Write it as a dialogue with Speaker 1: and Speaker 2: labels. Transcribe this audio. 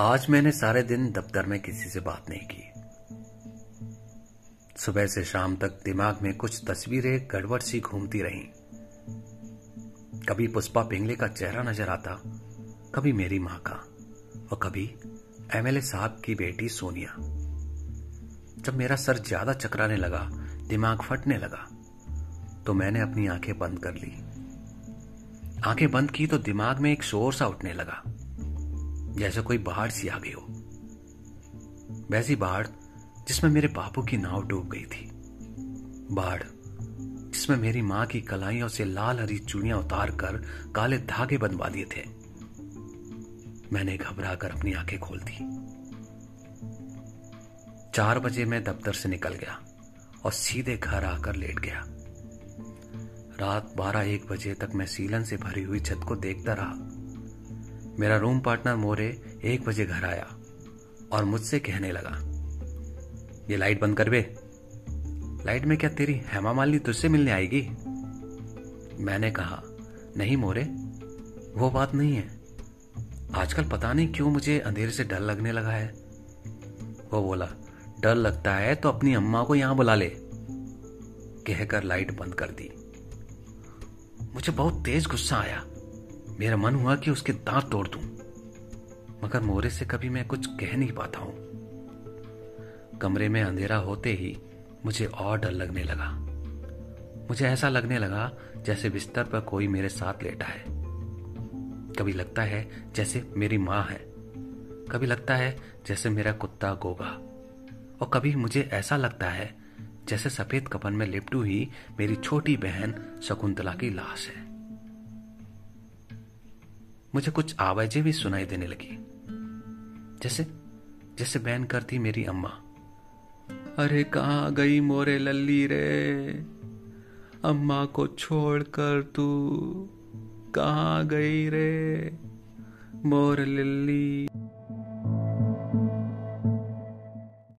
Speaker 1: आज मैंने सारे दिन दफ्तर में किसी से बात नहीं की। सुबह से शाम तक दिमाग में कुछ तस्वीरें गड़बड़ सी घूमती रहीं। कभी पुष्पा पिंगले का चेहरा नज़र आता, कभी मेरी माँ का, और कभी एमएलए साहब की बेटी सोनिया। जब मेरा सर ज़्यादा चकराने लगा, दिमाग फटने लगा तो मैंने अपनी आँखें बंद कर ली। आँखें बंद की तो दिमाग में एक शोर सा उठने लगा। जैसे कोई बाढ़ सी आ गई हो। वैसी बाढ़ जिसमें मेरे बापू की नाव डूब गई थी। बाढ़ जिसमें मेरी माँ की कलाइयों से लाल हरी चूड़ियाँ उतार कर काले धागे बंधवा दिए थे। मैंने घबरा कर अपनी आँखें खोल दी। चार बजे मैं दफ्तर से निकल गया और सीधे घर आकर लेट गया। रात बारह एक बजे तक मैं सीलन से भरी हुई छत को देखता रहा। मेरा रूम पार्टनर मोरे एक बजे घर आया और मुझसे कहने लगा, ये लाइट बंद कर बे। लाइट में क्या तेरी हेमा मालिनी तुझसे मिलने आएगी? मैंने कहा, नहीं मोरे, वो बात नहीं है। आजकल पता नहीं क्यों मुझे अंधेरे से डर लगने लगा है। वो बोला, डर लगता है तो अपनी अम्मा को यहाँ बुला ले, कहकर लाइट बंद कर दी। मुझे बहुत तेज गुस्सा आया। मेरा मन हुआ कि उसके दांत तोड़ दूँ। मगर मोरे से कभी मैं कुछ कह नहीं पाता हूँ। कमरे में अंधेरा होते ही मुझे और डर लगने लगा। मुझे ऐसा लगने लगा जैसे बिस्तर पर कोई मेरे साथ लेटा है। कभी लगता है जैसे मेरी माँ है। कभी लगता है जैसे मेरा कुत्ता गोगा। और कभी मुझे ऐसा लगता है जैसे सफ़ेद कपन में लिपटू ही मेरी छोटी बहन शकुंतला की लाश है। मुझे कुछ आवाज़ें भी सुनाई देने लगी। जैसे जैसे बैन करती मेरी अम्मा। अरे कहा गई मोरे लल्ली रे? अम्मा को छोड़कर तू कहा गई रे? मोर लल्ली।